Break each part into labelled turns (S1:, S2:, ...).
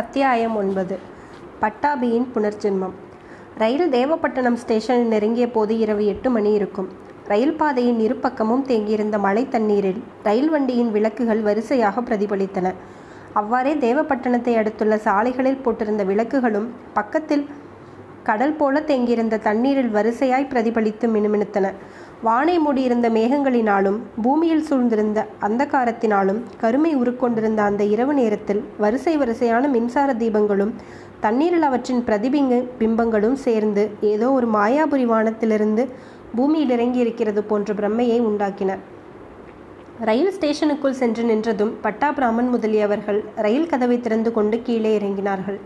S1: அத்தியாயம் ஒன்பது. பட்டாபியின் புனர்ஜென்மம். ரயில் தேவப்பட்டணம் ஸ்டேஷனில் நெருங்கிய போது இரவு எட்டு மணி இருக்கும். ரயில் பாதையின் இரு பக்கமும் தேங்கியிருந்த மழை தண்ணீரில் ரயில் வண்டியின் விளக்குகள் வரிசையாக பிரதிபலித்தன. அவ்வாறே தேவப்பட்டணத்தை அடுத்துள்ள சாலைகளில் போட்டிருந்த விளக்குகளும் பக்கத்தில் கடல் போல தேங்கியிருந்த தண்ணீரில் வரிசையாய் பிரதிபலித்து மினுமினுத்தன. வானை மூடியிருந்த மேகங்களினாலும் பூமியில் சூழ்ந்திருந்த அந்தகாரத்தினாலும் கருமை உருக்கொண்டிருந்த அந்த இரவு நேரத்தில் வரிசை வரிசையான மின்சார தீபங்களும் தண்ணீரில் அவற்றின் பிரதிபிங்க பிம்பங்களும் சேர்ந்து ஏதோ ஒரு மாயாபுரி வானத்திலிருந்து பூமியில் இறங்கி இருக்கிறது போன்ற பிரம்மையை உண்டாக்கின. ரயில் ஸ்டேஷனுக்குள் சென்று நின்றதும் பட்டாபிராமன் முதலியவர்கள் ரயில் கதவை திறந்து கொண்டு கீழே இறங்கினார்கள்.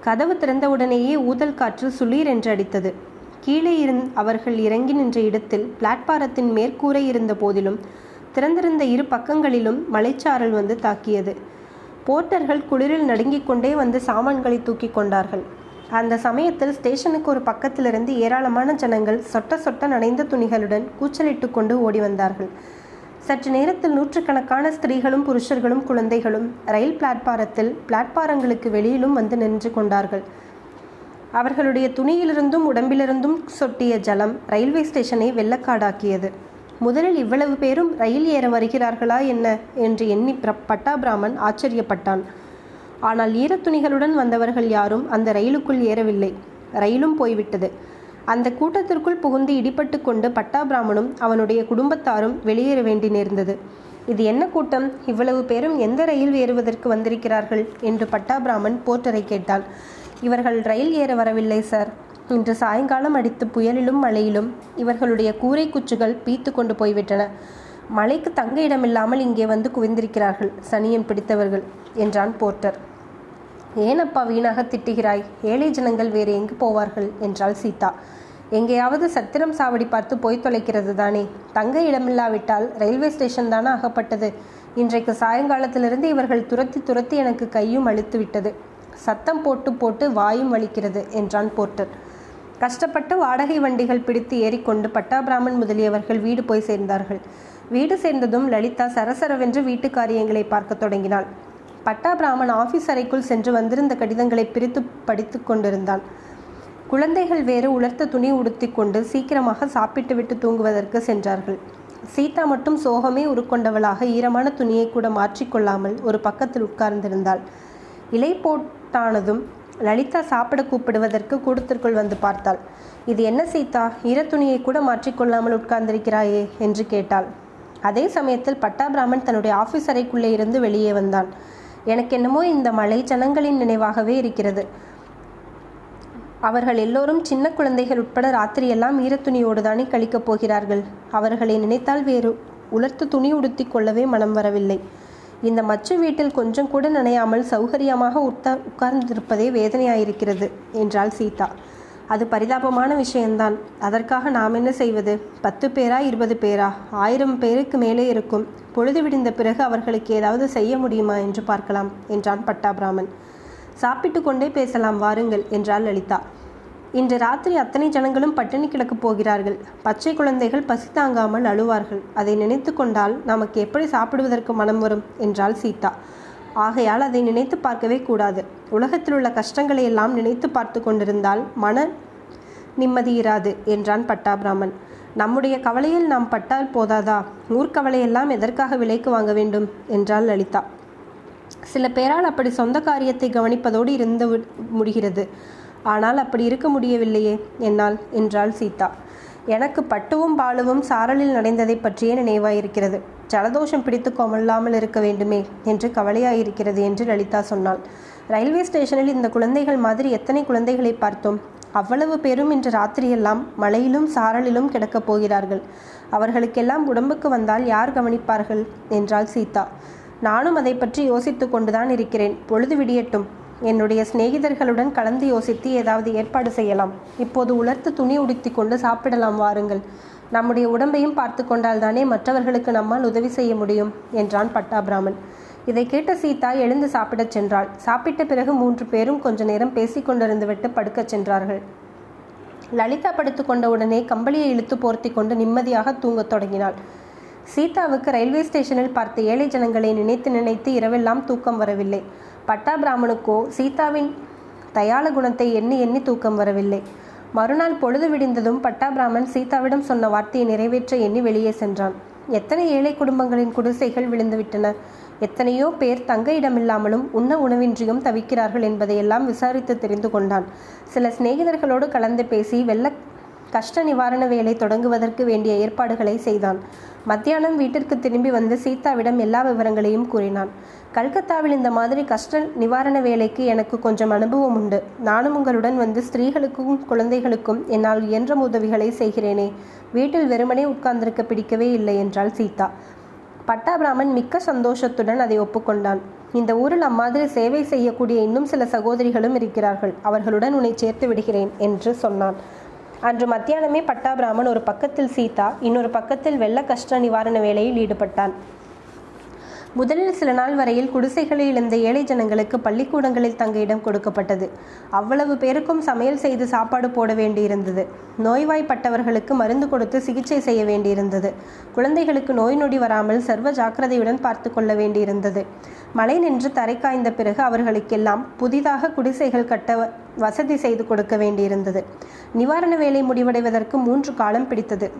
S1: கதவு திறந்தவுடனேயே ஊதல் காற்று சுளீர் என்று அடித்தது. கீழே இருந் அவர்கள் இறங்கி நின்ற இடத்தில் பிளாட்பாரத்தின் மேற்கூரை இருந்த போதிலும் திறந்திருந்த இரு பக்கங்களிலும் மலைச்சாரல் வந்து தாக்கியது. போர்ட்டர்கள் குளிரில் நடுங்கிக் கொண்டே வந்து சாமான்களை தூக்கி கொண்டார்கள். அந்த சமயத்தில் ஸ்டேஷனுக்கு ஒரு பக்கத்திலிருந்து ஏராளமான ஜனங்கள் சொட்ட சொட்ட நனைந்த துணிகளுடன் கூச்சலிட்டு கொண்டு ஓடி வந்தார்கள். சற்று நேரத்தில் நூற்றுக்கணக்கான ஸ்திரீகளும் புருஷர்களும் குழந்தைகளும் ரயில் பிளாட்பாரத்தில் பிளாட்பாரங்களுக்கு வெளியிலும் வந்து நின்று கொண்டார்கள். அவர்களுடைய துணியிலிருந்தும் உடம்பிலிருந்தும் சொட்டிய ஜலம் ரயில்வே ஸ்டேஷனை வெள்ளக்காடாக்கியது. முதலில் இவ்வளவு பேரும் ரயில் ஏற வருகிறார்களா என்ன? என்று எண்ணி பட்டாபிராமன் ஆச்சரியப்பட்டான். ஆனால் ஈரத்துணிகளுடன் வந்தவர்கள் யாரும் அந்த ரயிலுக்குள் ஏறவில்லை. ரயிலும் போய்விட்டது. அந்த கூட்டத்திற்குள் புகுந்து இடிபட்டு கொண்டு பட்டாபிராமனும் அவனுடைய குடும்பத்தாரும் வெளியேற வேண்டி நேர்ந்தது. இது என்ன கூட்டம்? இவ்வளவு பேரும் எந்த ரயில் ஏறுவதற்கு வந்திருக்கிறார்கள்? என்று பட்டாபிராமன் போர்ட்டரை கேட்டான். இவர்கள் ரயில் ஏற வரவில்லை சார். இன்று சாயங்காலம் அடித்து புயலிலும் மழையிலும் இவர்களுடைய கூரை குச்சுகள் பீத்து கொண்டு போய்விட்டன. மலைக்கு தங்க இடமில்லாமல் இங்கே வந்து குவிந்திருக்கிறார்கள் சனியன் பிடித்தவர்கள் என்றான் போர்ட்டர். ஏனப்பா வீணாக திட்டுகிறாய்? ஏழை ஜனங்கள் வேறு எங்கு போவார்கள்? என்றாள் சீதா. எங்கேயாவது சத்திரம் சாவடி பார்த்து போய் தொலைக்கிறது தானே? தங்க இடமில்லாவிட்டால் ரயில்வே ஸ்டேஷன் தானே அகப்பட்டது? இன்றைக்கு சாயங்காலத்திலிருந்து இவர்கள் துரத்தி துரத்தி எனக்கு கையும் அழுத்து விட்டது. சத்தம் போட்டு போட்டு வாயும் வலிக்கிறது என்றான் போர்ட்டர். கஷ்டப்பட்டு வாடகை வண்டிகள் பிடித்து ஏறிக்கொண்டு பட்டாபிராமன் முதலியவர்கள் வீடு போய் சேர்ந்தார்கள். வீடு சேர்ந்ததும் லலிதா சரசரவென்று வீட்டு காரியங்களை பார்க்க தொடங்கினாள். பட்டாபிராமன் ஆபீஸ் அறைக்குள் சென்று வந்திருந்த கடிதங்களை பிரித்து படித்து கொண்டிருந்தான். குழந்தைகள் வேறு உலர்த்த துணி உடுத்தி கொண்டு சீக்கிரமாக சாப்பிட்டுவிட்டு தூங்குவதற்கு சென்றார்கள். சீதா மட்டும் சோகமே உருக்கொண்டவளாக ஈரமான துணியை கூட மாற்றிக்கொள்ளாமல் ஒரு பக்கத்தில் உட்கார்ந்திருந்தாள். இலை போட் போட்டானதும் லலிதா சாப்பிட கூப்பிடுவதற்கு கூடத்திற்குள் வந்து பார்த்தாள். இது என்ன சீதா? ஈரத்துணியை கூட மாற்றிக்கொள்ளாமல் உட்கார்ந்திருக்கிறாயே என்று கேட்டாள். அதே சமயத்தில் பட்டாபிராமன் தன்னுடைய ஆஃபீஸ் அறைக்குள்ளே இருந்து வெளியே வந்தான். எனக்கு என்னமோ இந்த மலை ஜனங்களின் நினைவாகவே இருக்கிறது. அவர்கள் எல்லோரும் சின்ன குழந்தைகள் உட்பட ராத்திரியெல்லாம் ஈரத்துணியோடு தானே கழிக்கப் போகிறார்கள். அவர்களை நினைத்தால் வேறு. உலர்த்து துணி உடுத்தி கொள்ளவே மனம் வரவில்லை. இந்த மச்சு வீட்டில் கொஞ்சம் கூட நனையாமல் சௌகரியமாக உட்கா உட்கார்ந்திருப்பதே வேதனையாயிருக்கிறது என்றாள் சீதா. அது பரிதாபமான விஷயம்தான். அதற்காக நாம் என்ன செய்வது? பத்து பேரா இருபது பேரா? ஆயிரம் பேருக்கு மேலே இருக்கும். பொழுது விடிந்த பிறகு அவர்களுக்கு ஏதாவது செய்ய முடியுமா என்று பார்க்கலாம் என்றான் பட்டாபிராமன் சாப்பிட்டு கொண்டே பேசலாம் வாருங்கள் என்றாள் லலிதா. இன்று ராத்திரி அத்தனை ஜனங்களும் பட்டினி கிடக்கப் போகிறார்கள். பச்சை குழந்தைகள் பசி தாங்காமல் அழுவார்கள். அதை நினைத்து கொண்டால் நமக்கு எப்படி சாப்பிடுவதற்கு மனம் வரும்? என்றாள் சீதா. ஆகையால் அதை நினைத்து பார்க்கவே கூடாது. உலகத்தில் உள்ள கஷ்டங்களை எல்லாம் நினைத்து பார்த்து கொண்டிருந்தால் மன நிம்மதி இராது என்றான் பட்டாபிராமன். நம்முடைய கவலையில் நாம் பட்டால் போதாதா? ஊர்க்கவலையெல்லாம் எதற்காக விலைக்கு வாங்க வேண்டும்? என்றாள் லலிதா. சில பேரால் அப்படி சொந்த காரியத்தை கவனிப்பதோடு இருந்து முடிகிறது. ஆனால் அப்படி இருக்க முடியவில்லையே என்னால் என்றாள் சீதா. எனக்கு பட்டுவும் பாலுவும் சாரலில் நடைந்ததை பற்றியே நினைவாயிருக்கிறது. ஜலதோஷம் பிடித்து கொமல்லாமல் இருக்க வேண்டுமே என்று கவலையாயிருக்கிறது என்று லலிதா சொன்னாள். ரயில்வே ஸ்டேஷனில் இந்த குழந்தைகள் மாதிரி எத்தனை குழந்தைகளை பார்த்தோம்? அவ்வளவு பேரும் இன்று ராத்திரியெல்லாம் மழையிலும் சாரலிலும் கிடக்கப் போகிறார்கள். அவர்களுக்கெல்லாம் உடம்புக்கு வந்தால் யார் கவனிப்பார்கள்? என்றாள் சீதா. நானும் அதை பற்றி யோசித்து கொண்டுதான் இருக்கிறேன். பொழுது விடியட்டும். என்னுடைய சிநேகிதர்களுடன் கலந்து யோசித்து ஏதாவது ஏற்பாடு செய்யலாம். இப்போது உலர்த்து துணி உடுத்தி கொண்டு சாப்பிடலாம் வாருங்கள். நம்முடைய உடம்பையும் பார்த்து கொண்டால் தானே மற்றவர்களுக்கு நம்மால் உதவி செய்ய முடியும் என்றான் பட்டாபிராமன் இதை கேட்ட சீதா எழுந்து சாப்பிடச் சென்றாள். சாப்பிட்ட பிறகு மூன்று பேரும் கொஞ்ச நேரம் பேசிக்கொண்டிருந்துவிட்டு படுக்கச் சென்றார்கள். லலிதா படுத்து கொண்ட உடனே கம்பளியை இழுத்து போர்த்தி கொண்டு நிம்மதியாக தூங்கத் தொடங்கினாள். சீதாவுக்கு ரயில்வே ஸ்டேஷனில் பார்த்த ஏழை ஜனங்களை நினைத்து நினைத்து இரவெல்லாம் தூக்கம் வரவில்லை. பட்டாபிராமனுக்கோ சீதாவின் தயாள குணத்தை எண்ணி எண்ணி தூக்கம் வரவில்லை. மறுநாள் பொழுது விடிந்ததும் பட்டாபிராமன் சீதாவிடம் சொன்ன வார்த்தையை நிறைவேற்ற எண்ணி வெளியே சென்றான். எத்தனை ஏழை குடும்பங்களின் குடிசைகள் விழுந்துவிட்டன? எத்தனையோ பேர் தங்க இடமில்லாமலும் உண்ண உணவின்றியும் தவிக்கிறார்கள் என்பதையெல்லாம் விசாரித்து தெரிந்து கொண்டான். சில சிநேகிதர்களோடு கலந்து பேசி வெள்ள கஷ்ட நிவாரண வேலை தொடங்குவதற்கு வேண்டிய ஏற்பாடுகளை செய்தான். மத்தியானம் வீட்டிற்கு திரும்பி வந்து சீதாவிடம் எல்லா விவரங்களையும் கூறினான். கல்கத்தாவில் இந்த மாதிரி கஷ்ட நிவாரண வேலைக்கு எனக்கு கொஞ்சம் அனுபவம் உண்டு. நானும் உங்களுடன் வந்து ஸ்திரீகளுக்கும் குழந்தைகளுக்கும் என்னால் இயன்ற உதவிகளை செய்கிறேனே. வீட்டில் வெறுமனே உட்கார்ந்திருக்க பிடிக்கவே இல்லை என்றாள் சீதா. பட்டாபிராமன் மிக்க சந்தோஷத்துடன் அதை ஒப்புக்கொண்டான். இந்த ஊரில் அம்மாதிரி சேவை செய்யக்கூடிய இன்னும் சில சகோதரிகளும் இருக்கிறார்கள். அவர்களுடன் உன்னை சேர்த்து விடுகிறேன் என்று சொன்னான். அன்று மத்தியானமே பட்டாபிராமன் ஒரு பக்கத்தில் சீதா இன்னொரு பக்கத்தில் வெள்ள கஷ்ட நிவாரண வேலையில் ஈடுபட்டான். முதலில் சில நாள் வரையில் குடிசைகளில் இருந்த ஏழை ஜனங்களுக்கு பள்ளிக்கூடங்களில் தங்க இடம் கொடுக்கப்பட்டது. அவ்வளவு பேருக்கும் சமையல் செய்து சாப்பாடு போட வேண்டியிருந்தது. நோய்வாய்ப்பட்டவர்களுக்கு மருந்து கொடுத்து சிகிச்சை செய்ய வேண்டியிருந்தது. குழந்தைகளுக்கு நோய் நொடி வராமல் சர்வ ஜாக்கிரதையுடன் பார்த்து கொள்ள வேண்டியிருந்தது. மழை நின்று தரை காய்ந்த பிறகு அவர்களுக்கெல்லாம் புதிதாக குடிசைகள் கட்ட வசதி செய்து கொடுக்க வேண்டியிருந்தது. நிவாரண வேலை முடிவடைவதற்கு மூன்று காலம் பிடித்தது.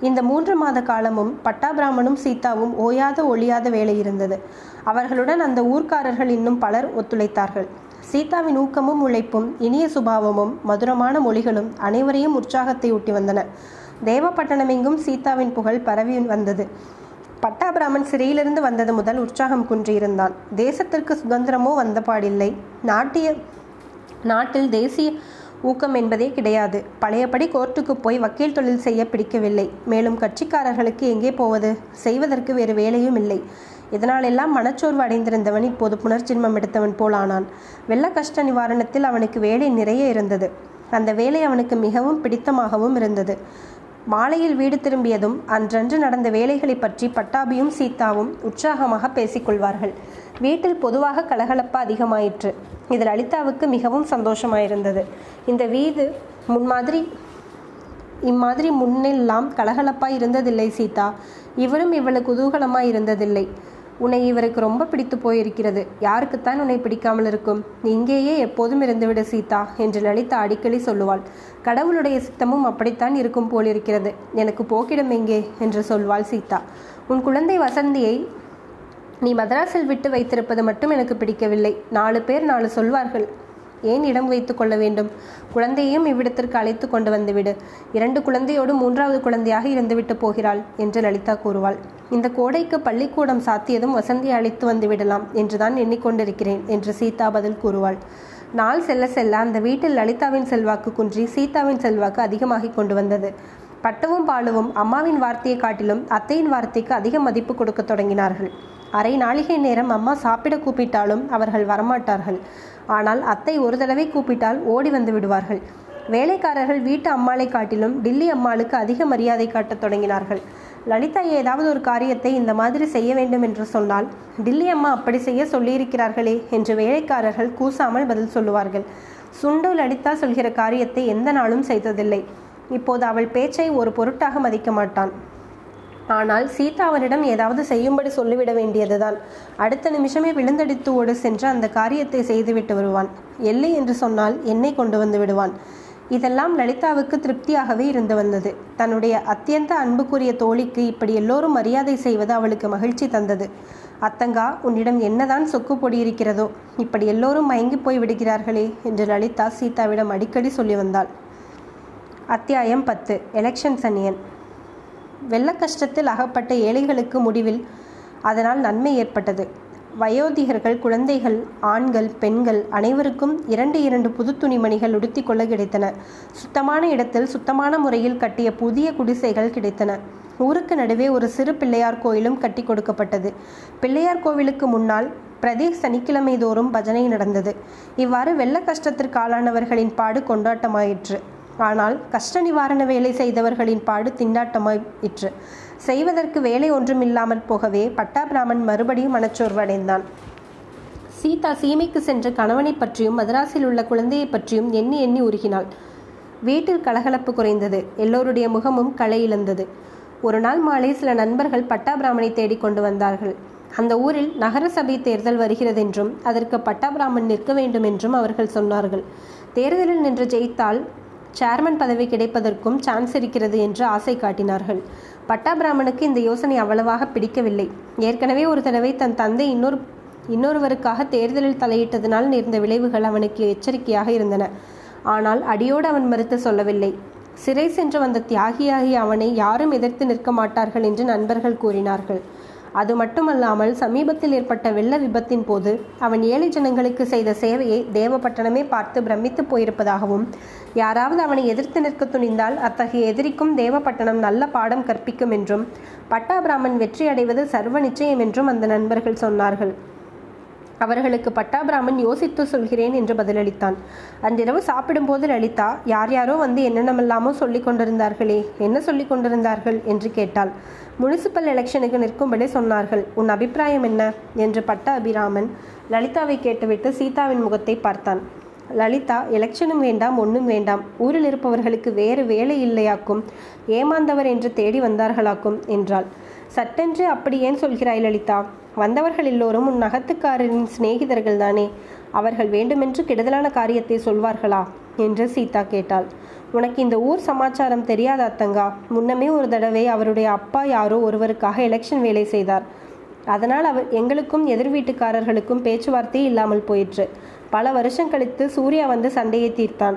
S1: இந்த மூன்று மாத காலமும் பட்டாபிராமனும் சீதாவும் ஓயாத ஒழியாத வேலை இருந்தது. அவர்களுடன் அந்த ஊர்க்காரர்கள் இன்னும் பலர் ஒத்துழைத்தார்கள். சீதாவின் ஊக்கமும் உழைப்பும் இனிய சுபாவமும் மதுரமான மொழிகளும் அனைவரையும் உற்சாகத்தை ஊட்டி வந்தன. தேவப்பட்டணமெங்கும் சீதாவின் புகழ் பரவி வந்தது. பட்டாபிராமன் சிறையிலிருந்து வந்தது முதல் உற்சாகம் குன்றியிருந்தான். தேசத்திற்கு சுதந்திரமோ வந்த பாடில்லை நாட்டிய நாட்டில் தேசிய ஊக்கம் என்பதே கிடையாது. பழையபடி கோர்ட்டுக்கு போய் வக்கீல் தொழில் செய்ய பிடிக்கவில்லை. மேலும் கட்சிக்காரர்களுக்கு எங்கே போவது? செய்வதற்கு வேறு வேலையும் இல்லை. இதனாலெல்லாம் மனச்சோர்வு அடைந்திருந்தவன் இப்போது புனர்ஜென்மம் எடுத்தவன் போலானான் வெள்ள கஷ்ட நிவாரணத்தில் அவனுக்கு வேலை நிறைய இருந்தது. அந்த வேலை அவனுக்கு மிகவும் பிடித்தமாகவும் இருந்தது. மாலையில் வீடு திரும்பியதும் அன்றன்று நடந்த வேலைகளை பற்றி பட்டாபியும் சீதாவும் உற்சாகமாக பேசிக்கொள்வார்கள். வீட்டில் பொதுவாக கலகலப்பா அதிகமாயிற்று. இதில் லலிதாவுக்கு மிகவும் சந்தோஷமாயிருந்தது. இந்த வீடு முன்மாதிரி இம்மாதிரி முன்னெல்லாம் கலகலப்பா இருந்ததில்லை சீதா. இவரும் இவ்வளவு குதூகலமாய் இருந்ததில்லை. உன்னை இவருக்கு ரொம்ப பிடித்து போயிருக்கிறது. யாருக்குத்தான் உன்னை பிடிக்காமல் இருக்கும்? நீ இங்கேயே எப்போதும் இருந்துவிடு சீதா என்று லலிதா அடிக்கடி சொல்லுவாள். கடவுளுடைய சித்தமும் அப்படித்தான் இருக்கும் போலிருக்கிறது. எனக்கு போக்கிடம் எங்கே? என்று சொல்வாள் சீதா. உன் குழந்தை வசந்தியை நீ மதராஸில் விட்டு வைத்திருப்பது மட்டும் எனக்கு பிடிக்கவில்லை. நாலு பேர் நாலு சொல்வார்கள். ஏன் இடம் வைத்துக் கொள்ள வேண்டும்? குழந்தையையும் இவ்விடத்திற்கு அழைத்து கொண்டு வந்துவிடு. இரண்டு குழந்தையோடு மூன்றாவது குழந்தையாக இருந்துவிட்டு போகிறாள் என்று லலிதா கூறுவாள். இந்த கோடைக்கு பள்ளிக்கூடம் சாத்தியதும் வசந்தியை அழைத்து வந்து விடலாம் என்றுதான் எண்ணிக்கொண்டிருக்கிறேன் என்று சீதா பதில் கூறுவாள். நாள் செல்ல செல்ல அந்த வீட்டில் லலிதாவின் செல்வாக்கு குன்றி சீதாவின் செல்வாக்கு அதிகமாகிக் கொண்டு வந்தது. பட்டவும் பாலுவும் அம்மாவின் வார்த்தையை காட்டிலும் அத்தையின் வார்த்தைக்கு அதிக மதிப்பு கொடுக்க தொடங்கினார்கள். அரை நாளிகை நேரம் அம்மா சாப்பிட கூப்பிட்டாலும் அவர்கள் வரமாட்டார்கள். ஆனால் அத்தை ஒரு தடவை கூப்பிட்டால் ஓடி வந்து விடுவார்கள். வேலைக்காரர்கள் வீட்டு அம்மாளை காட்டிலும் டில்லி அம்மாளுக்கு அதிக மரியாதை காட்டத் தொடங்கினார்கள். லலிதா ஏதாவது ஒரு காரியத்தை இந்த மாதிரி செய்ய வேண்டும் என்று சொன்னால் டில்லி அம்மா அப்படி செய்ய சொல்லியிருக்கிறார்களே என்று வேலைக்காரர்கள் கூசாமல் பதில் சொல்லுவார்கள். சுண்டு லலிதா சொல்கிற காரியத்தை எந்த நாளும் செய்ததில்லை. இப்போது அவள் பேச்சை ஒரு பொருட்டாக மதிக்க மாட்டான். ஆனால் சீதா அவனிடம் ஏதாவது செய்யும்படி சொல்லிவிட வேண்டியதுதான். அடுத்த நிமிஷமே விழுந்தடித்து ஓடு சென்று அந்த காரியத்தை செய்துவிட்டு வருவான். எல்லை என்று சொன்னால் என்னை கொண்டு வந்து விடுவான். இதெல்லாம் லலிதாவுக்கு திருப்தியாகவே இருந்து வந்தது. தன்னுடைய அத்தியந்த அன்புக்குரிய தோழிக்கு இப்படி எல்லோரும் மரியாதை செய்வது அவளுக்கு மகிழ்ச்சி தந்தது. அத்தங்கா உன்னிடம் என்னதான் சொக்கு பொடி இருக்கிறதோ இப்படி எல்லோரும் மயங்கி போய் விடுகிறார்களே என்று லலிதா சீதாவிடம் அடிக்கடி சொல்லி வந்தாள். அத்தியாயம் பத்து. எலெக்ஷன் சனியன் வெள்ள கஷ்டத்தில் அகப்பட்ட ஏழைகளுக்கு முடிவில் அதனால் நன்மை ஏற்பட்டது. வயோதிகர்கள் குழந்தைகள் ஆண்கள் பெண்கள் அனைவருக்கும் இரண்டு இரண்டு புது துணிமணிகள் உடுத்தி கொள்ள கிடைத்தன. சுத்தமான இடத்தில் சுத்தமான முறையில் கட்டிய புதிய குடிசைகள் கிடைத்தன. ஊருக்கு நடுவே ஒரு சிறு பிள்ளையார் கோயிலும் கட்டி கொடுக்கப்பட்டது. பிள்ளையார் கோவிலுக்கு முன்னால் பிரதி சனிக்கிழமை தோறும் பஜனை நடந்தது. இவ்வாறு வெள்ள கஷ்டத்திற்கு ஆளானவர்களின் பாடு கொண்டாட்டமாயிற்று. ஆனால் கஷ்ட நிவாரண வேலை செய்தவர்களின் பாடு திண்டாட்டமாயிற்று செய்வதற்கு வேலை ஒன்றுமில்லாமல் போகவே பட்டாபிராமன் மறுபடியும் மனச்சோர்வடைந்தான். சீதா சீமைக்கு சென்று கணவனை பற்றியும் மதராசில் உள்ள குழந்தையை பற்றியும் எண்ணி எண்ணி உருகினாள். வீட்டில் கலகலப்பு குறைந்தது. எல்லோருடைய முகமும் களை இழந்தது. ஒரு நாள் மாலை சில நண்பர்கள் பட்டாபிராமனை தேடிக் கொண்டு வந்தார்கள். அந்த ஊரில் நகரசபை தேர்தல் வருகிறதென்றும் அதற்கு அதற்கு பட்டாபிராமன் நிற்க வேண்டும் என்றும் அவர்கள் சொன்னார்கள். தேர்தலில் நின்று ஜெயித்தால் சேர்மன் பதவி கிடைப்பதற்கும் சான்ஸ் இருக்கிறது என்று ஆசை காட்டினார்கள். பட்டாபிராமனுக்கு இந்த யோசனை அவ்வளவாக பிடிக்கவில்லை. ஏற்கனவே ஒரு தடவை தன் தந்தை இன்னொரு இன்னொருவருக்காக தேர்தலில் தலையிட்டதனால் நேர்ந்த விளைவுகள் அவனுக்கு எச்சரிக்கையாக இருந்தன. ஆனால் அடியோடு அவன் மறுத்து சொல்லவில்லை. சிறை சென்று வந்த தியாகியாகி அவனை யாரும் எதிர்த்து நிற்க மாட்டார்கள் என்று நண்பர்கள் கூறினார்கள். அது மட்டுமல்லாமல் சமீபத்தில் ஏற்பட்ட வெள்ள விபத்தின் போது அவன் ஏழை ஜனங்களுக்கு செய்த சேவையை தேவப்பட்டணமே பார்த்து பிரமித்து போயிருப்பதாகவும் யாராவது அவனை எதிர்த்து நிற்க துணிந்தால் அத்தகைய எதிரிக்கும் தேவப்பட்டணம் நல்ல பாடம் கற்பிக்கும் என்றும் பட்டாபிராமன் வெற்றி அடைவது சர்வ நிச்சயம் என்றும் அந்த நண்பர்கள் சொன்னார்கள். அவர்களுக்கு பட்டாபிராமன் யோசித்து சொல்கிறேன் என்று பதிலளித்தான். அன்றிரவு சாப்பிடும்போது லலிதா யார் யாரோ வந்து என்னென்னமெல்லாமோ சொல்லிக் கொண்டிருந்தார்களே என்ன சொல்லிக் கொண்டிருந்தார்கள்? என்று கேட்டாள். முனிசிபல் எலெக்ஷனுக்கு நிற்கும்படி சொன்னார்கள். உன் அபிப்பிராயம் என்ன? என்று பட்ட அபிராமன் லலிதாவை கேட்டுவிட்டு சீதாவின் முகத்தை பார்த்தான். லலிதா எலெக்ஷனும் வேண்டாம் ஒன்றும் வேண்டாம். ஊரில் இருப்பவர்களுக்கு வேறு வேலை இல்லையாக்கும். ஏமாந்தவர் என்று தேடி வந்தார்களாக்கும் என்றாள். சட்டென்று அப்படி ஏன் சொல்கிறாய் லலிதா? வந்தவர்கள் எல்லோரும் உன் நகத்துக்காரரின் சிநேகிதர்கள் தானே அவர்கள் வேண்டுமென்று கெடுதலான காரியத்தை சொல்வார்களா? என்று சீதா கேட்டாள். உனக்கு இந்த ஊர் சமாச்சாரம் தெரியாத அத்தங்கா? முன்னமே ஒரு தடவை அவருடைய அப்பா யாரோ ஒருவருக்காக எலெக்ஷன் வேலை செய்தார். அதனால் அவர் எங்களுக்கும் எதிர் வீட்டுக்காரர்களுக்கும் பேச்சுவார்த்தை இல்லாமல் போயிற்று. பல வருஷம் கழித்து சூர்யா வந்து சண்டையை தீர்த்தான்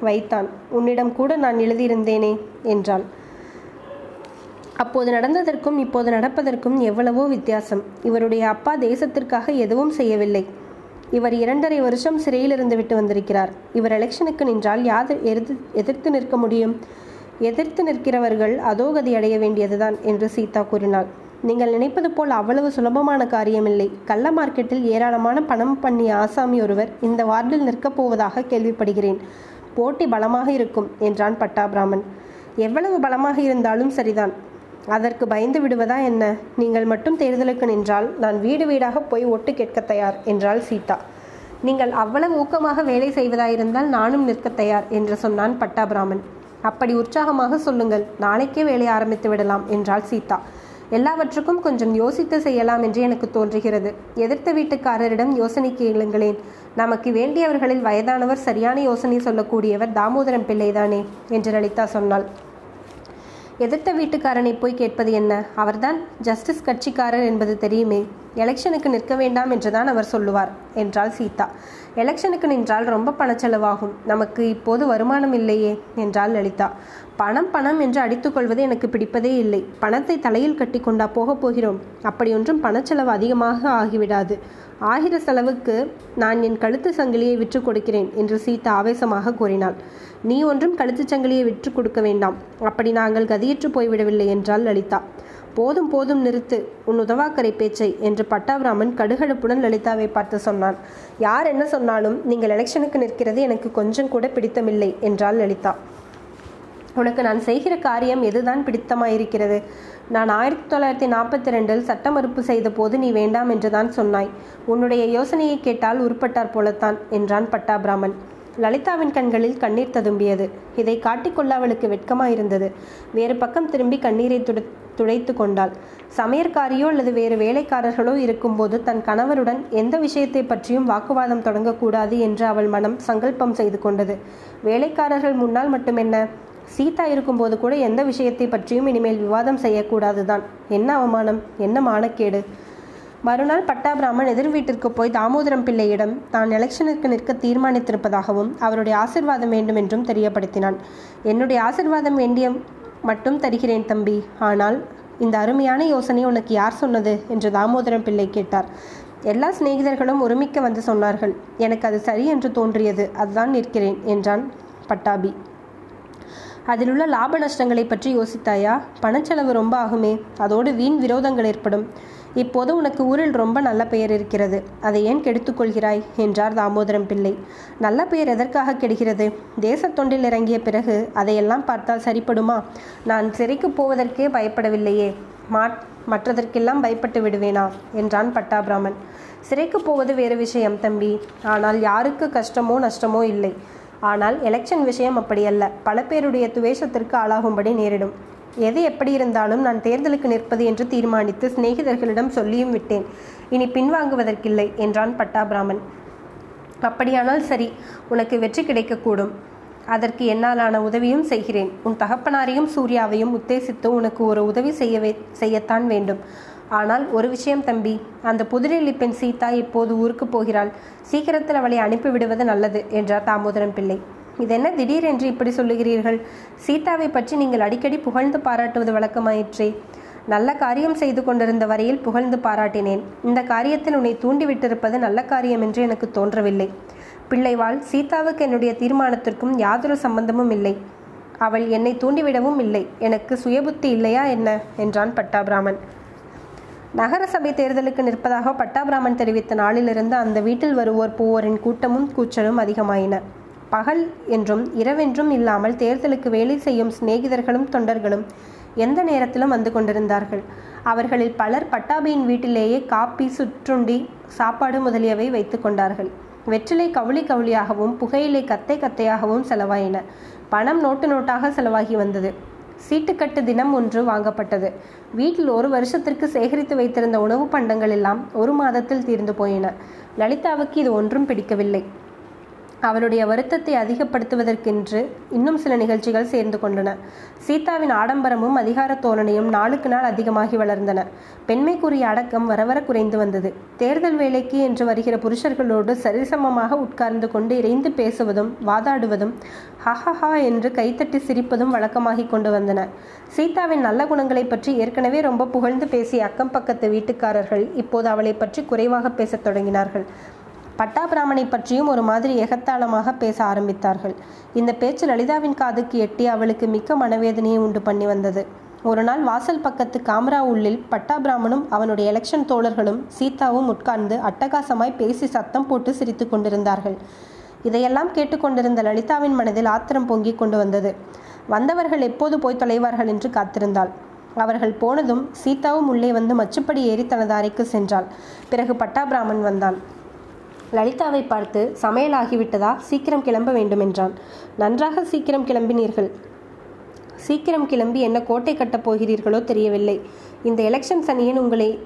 S1: வைத்தான். உன்னிடம் கூட நான் எழுதியிருந்தேனே என்றாள். அப்போது நடந்ததற்கும் இப்போது நடப்பதற்கும் எவ்வளவோ வித்தியாசம். இவருடைய அப்பா தேசத்திற்காக எதுவும் செய்யவில்லை. இவர் இரண்டரை வருஷம் சிறையில் இருந்து விட்டு வந்திருக்கிறார். இவர் எலெக்ஷனுக்கு நின்றால் யார் எதிர்த்து எதிர்த்து நிற்க முடியும்? எதிர்த்து நிற்கிறவர்கள் அதோகதி அடைய வேண்டியதுதான் என்று சீதா கூறினாள். நீங்கள் நினைப்பது போல் அவ்வளவு சுலபமான காரியமில்லை. கள்ள மார்க்கெட்டில் ஏராளமான பணம் பண்ணிய ஆசாமி ஒருவர் இந்த வார்டில் நிற்கப் போவதாக கேள்விப்படுகிறேன். போட்டி பலமாக இருக்கும் என்றான் பட்டாபிராமன் எவ்வளவு பலமாக இருந்தாலும் சரிதான். அதற்கு பயந்து விடுவதா என்ன? நீங்கள் மட்டும் தேர்தலுக்கு நின்றால் நான் வீடு வீடாக போய் ஒட்டு கேட்க தயார் என்றாள் சீதா. நீங்கள் அவ்வளவு ஊக்கமாக வேலை செய்வதாயிருந்தால் நானும் நிற்க தயார் என்று சொன்னான் பட்டாபிராமன். அப்படி உற்சாகமாக சொல்லுங்கள் நாளைக்கே வேலை ஆரம்பித்து விடலாம் என்றாள் சீதா. எல்லாவற்றுக்கும் கொஞ்சம் யோசித்து செய்யலாம் என்று எனக்கு தோன்றுகிறது. எதிர்த்த வீட்டுக்காரரிடம் யோசனை கேளுங்களேன். நமக்கு வேண்டியவர்களில் வயதானவர் சரியான யோசனை சொல்லக்கூடியவர் தாமோதரம் பிள்ளைதானே என்று லலிதா சொன்னாள். எதிர்த்த வீட்டுக்காரனை போய் கேட்பது என்ன? அவர்தான் ஜஸ்டிஸ் கட்சிக்காரர் என்பது தெரியுமே. எலெக்ஷனுக்கு நிற்க வேண்டாம் என்றுதான் அவர் சொல்லுவார் என்றாள் சீதா. எலெக்ஷனுக்கு நின்றால் ரொம்ப பணச்செலவாகும். நமக்கு இப்போது வருமானம் இல்லையே என்றாள் லலிதா. பணம் பணம் என்று அடித்துக்கொள்வது எனக்கு பிடிப்பதே இல்லை. பணத்தை தலையில் கட்டி கொண்டா போகப் போகிறோம். அப்படியொன்றும் பணச்செலவு அதிகமாக ஆகிவிடாது. ஆகிற செலவுக்கு நான் என் கழுத்து சங்கிலியை விற்றுக் கொடுக்கிறேன் என்று சீதா ஆவேசமாக கூறினாள். நீ ஒன்றும் கழுத்துச் சங்கிலியை விற்றுக் கொடுக்க வேண்டாம். அப்படி நாங்கள் கதியற்று போய்விடவில்லை என்றாள் லலிதா. போதும் போதும் நிறுத்து. உன் உதவாக்கரை பேச்சை என்று பட்டாபிராமன் கடுகடுப்புடன் லலிதாவை பார்த்து சொன்னான். யார் என்ன சொன்னாலும் நீங்கள் எலெக்ஷனுக்கு நிற்கிறது எனக்கு கொஞ்சம் கூட பிடித்தமில்லை என்றாள் லலிதா. உனக்கு நான் செய்கிற காரியம் எதுதான் பிடித்தமாயிருக்கிறது? நான் ஆயிரத்தி தொள்ளாயிரத்தி நாற்பத்தி ரெண்டில் சட்ட மறுப்பு செய்த போது நீ வேண்டாம் என்றுதான் சொன்னாய். உன்னுடைய யோசனையை கேட்டால் உருப்பட்டார் போலத்தான் என்றான் பட்டாபிராமன். லலிதாவின் கண்களில் கண்ணீர் ததும்பியது. இதை காட்டிக்கொள்ள அவளுக்கு வெட்கமாயிருந்தது. வேறு பக்கம் திரும்பி கண்ணீரை துடை துடைத்து கொண்டாள். சமையற்காரியோ அல்லது வேறு வேலைக்காரர்களோ இருக்கும்போது தன் கணவருடன் எந்த விஷயத்தை பற்றியும் வாக்குவாதம் தொடங்கக்கூடாது என்று அவள் மனம் சங்கல்பம் செய்து கொண்டது. வேலைக்காரர்கள் முன்னால் மட்டுமென்ன சீதா இருக்கும்போது கூட எந்த விஷயத்தை பற்றியும் இனிமேல் விவாதம் செய்யக்கூடாது தான் என்ன அவமானம்? என்ன மானக்கேடு? மறுநாள் பட்டாபிராமன் எதிர் வீட்டிற்கு போய் தாமோதரம் பிள்ளையிடம் தான் எலெக்ஷனுக்கு நிற்க தீர்மானித்திருப்பதாகவும் அவருடைய ஆசிர்வாதம் வேண்டும் என்றும் தெரியப்படுத்தினான். என்னுடைய ஆசிர்வாதம் வேண்டிய மட்டும் தருகிறேன் தம்பி. ஆனால் இந்த அருமையான யோசனை உனக்கு யார் சொன்னது? என்று தாமோதரம் பிள்ளை கேட்டார். எல்லா சிநேகிதர்களும் ஒருமிக்க வந்து சொன்னார்கள். எனக்கு அது சரி என்று தோன்றியது. அதுதான் நிற்கிறேன் என்றான் பட்டாபி. அதிலுள்ள லாப நஷ்டங்களை பற்றி யோசித்தாயா? பணச்செலவு ரொம்ப ஆகுமே அதோடு வீண் விரோதங்கள் ஏற்படும். இப்போது உனக்கு ஊரில் ரொம்ப நல்ல பெயர் இருக்கிறது. அதை ஏன் கெடுத்துக்கொள்கிறாய் என்றார் தாமோதரம் பிள்ளை. நல்ல பெயர் எதற்காக கெடுகிறது? தேசத் தொண்டில் இறங்கிய பிறகு அதையெல்லாம் பார்த்தால் சரிப்படுமா? நான் சிறைக்கு போவதற்கே பயப்படவில்லையே. மாட் மற்றதற்கெல்லாம் பயப்பட்டு விடுவேனா? என்றான் பட்டாபிராமன். சிறைக்கு போவது வேறு விஷயம் தம்பி. ஆனால் யாருக்கு கஷ்டமோ நஷ்டமோ இல்லை. ஆனால் எலெக்ஷன் விஷயம் அப்படியல்ல. பல பேருடைய துவேஷத்திற்கு ஆளாகும்படி நேரிடும். எது எப்படி இருந்தாலும் நான் தேர்தலுக்கு நிற்பது என்று தீர்மானித்து சிநேகிதர்களிடம் சொல்லியும் விட்டேன். இனி பின்வாங்குவதற்கில்லை என்றான் பட்டாபிராமன். அப்படியானால் சரி உனக்கு வெற்றி கிடைக்கக்கூடும். அதற்கு என்னாலான உதவியும் செய்கிறேன். உன் தகப்பனாரையும் சூர்யாவையும் உத்தேசித்து உனக்கு ஒரு உதவி செய்யவே செய்யத்தான் வேண்டும். ஆனால் ஒரு விஷயம் தம்பி அந்த புதுடெல்லி பெண் சீதா இப்போது ஊருக்கு போகிறாள். சீக்கிரத்தில் அவளை அனுப்பிவிடுவது நல்லது என்றார் தாமோதரம் பிள்ளை. இதென்ன திடீரென்று இப்படி சொல்லுகிறீர்கள்? சீதாவை பற்றி நீங்கள் அடிக்கடி புகழ்ந்து பாராட்டுவது வழக்கமாயிற்றே. நல்ல காரியம் செய்து கொண்டிருந்த வரையில் புகழ்ந்து பாராட்டினேன். இந்த காரியத்தில் உன்னை தூண்டிவிட்டிருப்பது நல்ல காரியம் என்று எனக்கு தோன்றவில்லை. பிள்ளைவாள் சீதாவுக்கு என்னுடைய தீர்மானத்திற்கும் யாதொரு சம்பந்தமும் இல்லை. அவள் என்னை தூண்டிவிடவும் இல்லை. எனக்கு சுயபுத்தி இல்லையா என்ன? என்றான் பட்டாபிராமன். நகரசபை தேர்தலுக்கு நிற்பதாக பட்டாபிராமன் தெரிவித்த நாளிலிருந்து அந்த வீட்டில் வருவோர் போவோரின் கூட்டமும் கூச்சலும் அதிகமாயின. பகல் என்றும் இரவென்றும் இல்லாமல் தேர்தலுக்கு வேலை செய்யும் சிநேகிதர்களும் தொண்டர்களும் எந்த நேரத்திலும் வந்து கொண்டிருந்தார்கள். அவர்களில் பலர் பட்டாபியின் வீட்டிலேயே காப்பி சுற்றுண்டி சாப்பாடு முதலியவை வைத்து கொண்டார்கள். வெற்றிலை கவுளி கவுளியாகவும் புகையிலை கத்தை கத்தையாகவும் செலவாயின. பணம் நோட்டு நோட்டாக செலவாகி வந்தது. சீட்டுக்கட்டு தினம் ஒன்று வாங்கப்பட்டது. வீட்டில் ஒரு வருஷத்திற்கு சேகரித்து வைத்திருந்த உணவு பண்டங்கள் எல்லாம் ஒரு மாதத்தில் தீர்ந்து போயின. லலிதாவுக்கு இது ஒன்றும் பிடிக்கவில்லை. அவளுடைய வருத்தத்தை அதிகப்படுத்துவதற்கென்று இன்னும் சில நிகழ்ச்சிகள் சேர்ந்து கொண்டன. சீதாவின் ஆடம்பரமும் அதிகார தோரணையும் நாளுக்கு நாள் அதிகமாகி வளர்ந்தன. பெண்மைக்குரிய அடக்கம் வரவர குறைந்து வந்தது. தேர்தல் வேலைக்கு என்று வருகிற புருஷர்களோடு சரிசமமாக உட்கார்ந்து கொண்டு இறைந்து பேசுவதும் வாதாடுவதும் ஹஹஹா என்று கைத்தட்டி சிரிப்பதும் வழக்கமாகி கொண்டு வந்தன. சீதாவின் நல்ல குணங்களை பற்றி ஏற்கனவே ரொம்ப புகழ்ந்து பேசிய அக்கம் பக்கத்து வீட்டுக்காரர்கள் இப்போது அவளை பற்றி குறைவாக பேசத் தொடங்கினார்கள். பட்டாபிராமனை பற்றியும் ஒரு மாதிரி எகத்தாளமாக பேச ஆரம்பித்தார்கள். இந்த பேச்சு லலிதாவின் காதுக்கு எட்டி அவளுக்கு மிக்க மனவேதனையை உண்டு பண்ணி வந்தது. ஒரு நாள் வாசல் பக்கத்து காமரா உள்ளில் பட்டாபிராமனும் அவனுடைய எலெக்ஷன் தோழர்களும் சீதாவும் உட்கார்ந்து அட்டகாசமாய் பேசி சத்தம் போட்டு சிரித்து கொண்டிருந்தார்கள். இதையெல்லாம் கேட்டுக்கொண்டிருந்த லலிதாவின் மனதில் ஆத்திரம் பொங்கிக் கொண்டு வந்தது. வந்தவர்கள் எப்போது போய் தொலைவார்கள் என்று காத்திருந்தாள். அவர்கள் போனதும் சீதாவும் உள்ளே வந்து மச்சுப்படி ஏறி தனது அறைக்கு சென்றாள். பிறகு பட்டாபிராமன் வந்தான். லலிதாவை பார்த்து சமையலாகிவிட்டதா? சீக்கிரம் கிளம்ப வேண்டும் என்றான் நன்றாக சீக்கிரம் கிளம்பினீர்கள். சீக்கிரம் கிளம்பி என்ன கோட்டை கட்டப் போகிறீர்களோ தெரியவில்லை. இந்த எலெக்ஷன் சனியன் உங்களை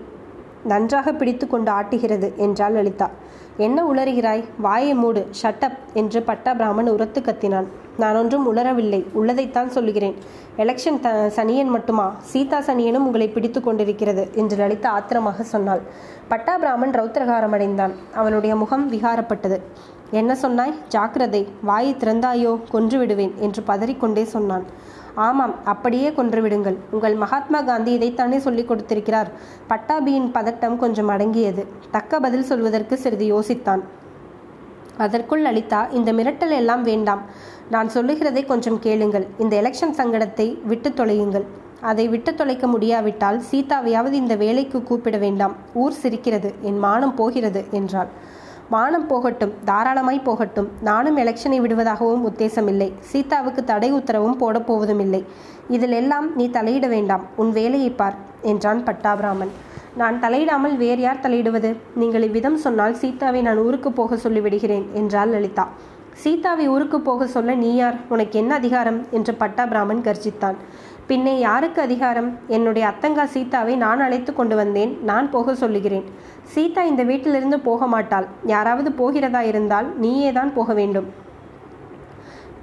S1: நன்றாக பிடித்து கொண்டு ஆட்டுகிறது என்றாள் லலிதா. என்ன உளறுகிறாய்? வாயை மூடு. ஷட்டப் என்று பட்டாபிராமன் உரத்து கத்தினான். நான் ஒன்றும் உளரவில்லை உள்ளதைத்தான் சொல்லுகிறேன். எலெக்ஷன் த சனியன் மட்டுமா? சீதா சனியனும் உங்களை பிடித்து கொண்டிருக்கிறது என்று லலிதா ஆத்திரமாக சொன்னாள். பட்டாபிராமன் ரௌத்திரகாரம் அடைந்தான் அவனுடைய முகம் விகாரப்பட்டது. என்ன சொன்னாய்? ஜாக்கிரதை. வாயை திறந்தாயோ? கொன்று விடுவேன் என்று பதறிக்கொண்டே சொன்னான். ஆமாம் அப்படியே கொன்றுவிடுங்கள். உங்கள் மகாத்மா காந்தி இதைத்தானே சொல்லிக் கொடுத்திருக்கிறார். பட்டாபியின் பதட்டம் கொஞ்சம் அடங்கியது. தக்க பதில் சொல்வதற்கு சிறிது யோசித்தான். அதற்குள் லலிதா இந்த மிரட்டல் எல்லாம் வேண்டாம். நான் சொல்லுகிறதை கொஞ்சம் கேளுங்கள். இந்த எலெக்ஷன் சங்கடத்தை விட்டு தொலையுங்கள். அதை விட்டு தொலைக்க முடியாவிட்டால் சீதாவையாவது இந்த வேலைக்கு கூப்பிட வேண்டாம். ஊர் சிரிக்கிறது. என் மானம் போகிறது என்றாள். மானம் போகட்டும் தாராளமாய் போகட்டும். நானும் எலெக்ஷனை விடுவதாகவும் உத்தேசமில்லை. சீதாவுக்கு தடை உத்தரவும் போடப்போவதும் இல்லை இதில் எல்லாம் நீ தலையிட வேண்டாம். உன் வேலையை பார் என்றான் பட்டாபிராமன். நான் தலையிடாமல் வேறு யார் தலையிடுவது? நீங்கள் இவ்விதம் சொன்னால் சீதாவை நான் ஊருக்கு போக சொல்லிவிடுகிறேன் என்றாள் லலிதா. சீதாவை ஊருக்கு போக சொல்ல நீ யார்? உனக்கு என்ன அதிகாரம்? என்று பட்டாபிராமன் கர்ஜித்தான். பின்னே யாருக்கு அதிகாரம்? என்னுடைய அத்தங்கா சீதாவை நான் அழைத்து கொண்டு வந்தேன் நான் போக சொல்லுகிறேன். சீதா இந்த வீட்டிலிருந்து போக மாட்டாள். யாராவது போகிறதா இருந்தால் நீயே தான் போக வேண்டும்.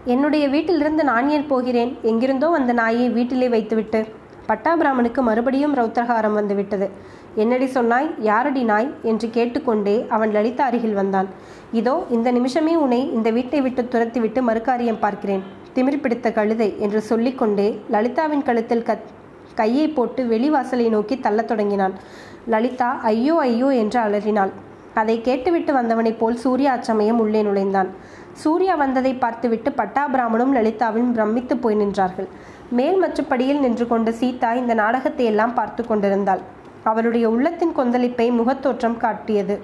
S1: என்னுடைய வீட்டிலிருந்து நான் ஏன் போகிறேன்? எங்கிருந்தோ அந்த நாயை வீட்டிலே வைத்துவிட்டு. பட்டாபிராமனுக்கு மறுபடியும் ரௌத்திரகாரம் வந்துவிட்டது. என்னடி சொன்னாய்? யாரடி நாய்? என்று கேட்டுக்கொண்டே அவன் லலிதா அருகில் வந்தான். இதோ இந்த நிமிஷமே உன்னை இந்த வீட்டை விட்டு துரத்திவிட்டு மறுகாரியம் பார்க்கிறேன். திமிர் பிடித்த கழுதை என்று சொல்லிக்கொண்டே லலிதாவின் கழுத்தில் கத் கையை போட்டு வெளிவாசலை நோக்கி தள்ளத் தொடங்கினான். லலிதா ஐயோ ஐயோ என்று அலறினாள். அதை கேட்டுவிட்டு வந்தவனைப் போல் சூர்யா அச்சமயம் உள்ளே நுழைந்தான். சூர்யா வந்ததை பார்த்துவிட்டு பட்டாபிராமனும் லலிதாவும் பிரமித்து போய் நின்றார்கள். மேல் மச்சுப்படியில் நின்று கொண்ட சீதா இந்த நாடகத்தை எல்லாம் பார்த்து கொண்டிருந்தாள். அவளுடைய உள்ளத்தின் கொந்தளிப்பை முகத்தோற்றம் காட்டியது.